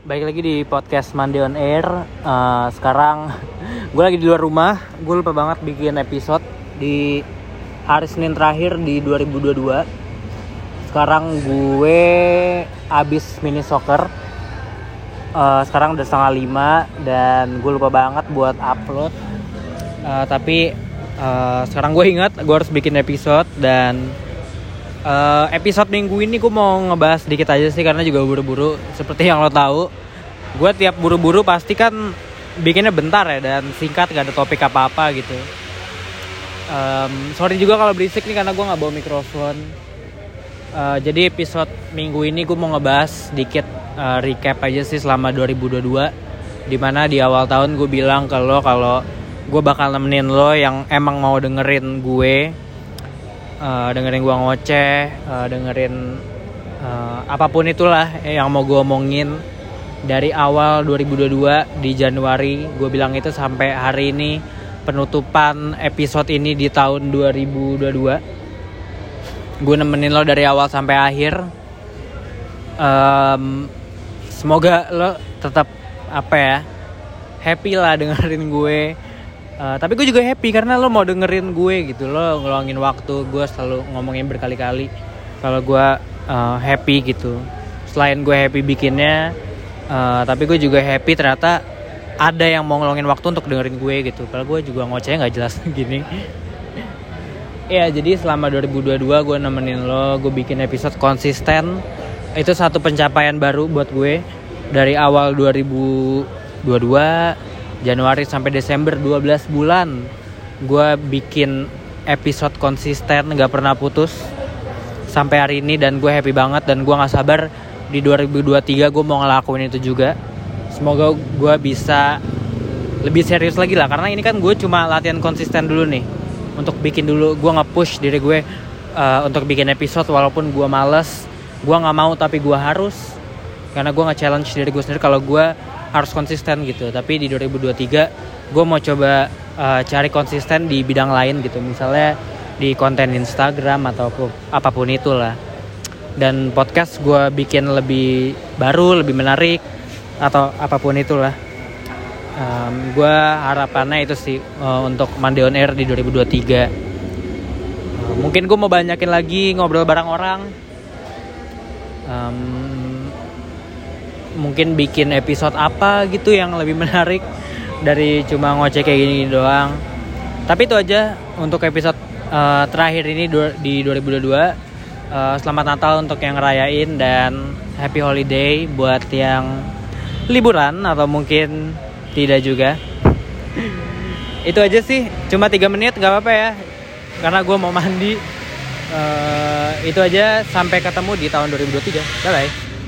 Baik lagi di podcast Mandi on Air. Eh, sekarang gue lagi di luar rumah. Gue lupa banget bikin episode di hari Senin terakhir di 2022. Sekarang gue abis mini soccer. Eh, sekarang udah setengah lima dan gue lupa banget buat upload. Eh, tapi eh, sekarang gue ingat gue harus bikin episode dan Eh, episode minggu ini gue mau ngebahas sedikit aja sih karena juga buru-buru seperti yang lo tahu. Gue tiap buru-buru pasti kan bikinnya bentar ya dan singkat gak ada topik apa-apa gitu. Em, sorry juga kalau berisik nih karena gue nggak bawa mikrofon. Eh, jadi episode minggu ini gue mau ngebahas sedikit eh, recap aja sih selama 2022 di mana di awal tahun gue bilang ke lo kalau gue bakal nemenin lo yang emang mau dengerin gue Eh, dengerin gua ngoceh, eh, dengerin eh, apa pun itulah yang mau gua omongin dari awal 2022 di Januari, gue bilang itu sampai hari ini penutupan episode ini di tahun 2022. Gue nemenin lo dari awal sampai akhir. Em, semoga lo tetap apa ya happy lah dengerin gue. Uh, tapi gue juga happy karena lo mau dengerin gue gitu. Lo ngeluangin waktu gue selalu ngomongin berkali-kali. Kalau gue uh, happy gitu. Selain gue happy bikinnya uh, tapi gue juga happy ternyata ada yang mau ngeluangin waktu untuk dengerin gue gitu. Kalau gue juga ngoceh nggak jelas gini. Ya jadi selama 2022 gue nemenin lo gue bikin episode konsisten. Itu satu pencapaian baru buat gue. Dari awal 2022 Januari sampai Desember 12 bulan. Gue bikin episode konsisten nggak pernah putus sampai hari ini dan gue happy banget dan gue nggak sabar di 2023 gue mau ngelakuin itu juga. Semoga gue bisa lebih serius lagi lah karena ini kan gue cuma latihan konsisten dulu nih. Untuk bikin dulu gue nge-push diri gue uh, untuk bikin episode walaupun gue males. Gue nggak mau tapi gue harus. Karena gue nge-challenge diri gue sendiri. Kalau gue harus konsisten gitu. Tapi di 2023 gue mau coba uh, cari konsisten di bidang lain gitu. Misalnya di konten Instagram atau apa pun itulah. Dan podcast gue bikin lebih baru lebih menarik atau apa pun itulah. Um, gue harapannya itu sih uh, untuk Mandi on Air di 2023 Uh, mungkin gue mau banyakin lagi ngobrol bareng orang. Um, mungkin bikin episode apa gitu yang lebih menarik dari cuma ngoceh kayak gini, doang. Tapi itu aja untuk episode uh, terakhir ini di 2022. Uh, selamat Natal untuk yang ngerayain dan happy holiday buat yang liburan atau mungkin tidak juga. itu aja sih, cuma tiga menit nggak apa-apa ya, karena gue mau mandi. Uh, itu aja sampai ketemu di tahun 2023. Bye bye.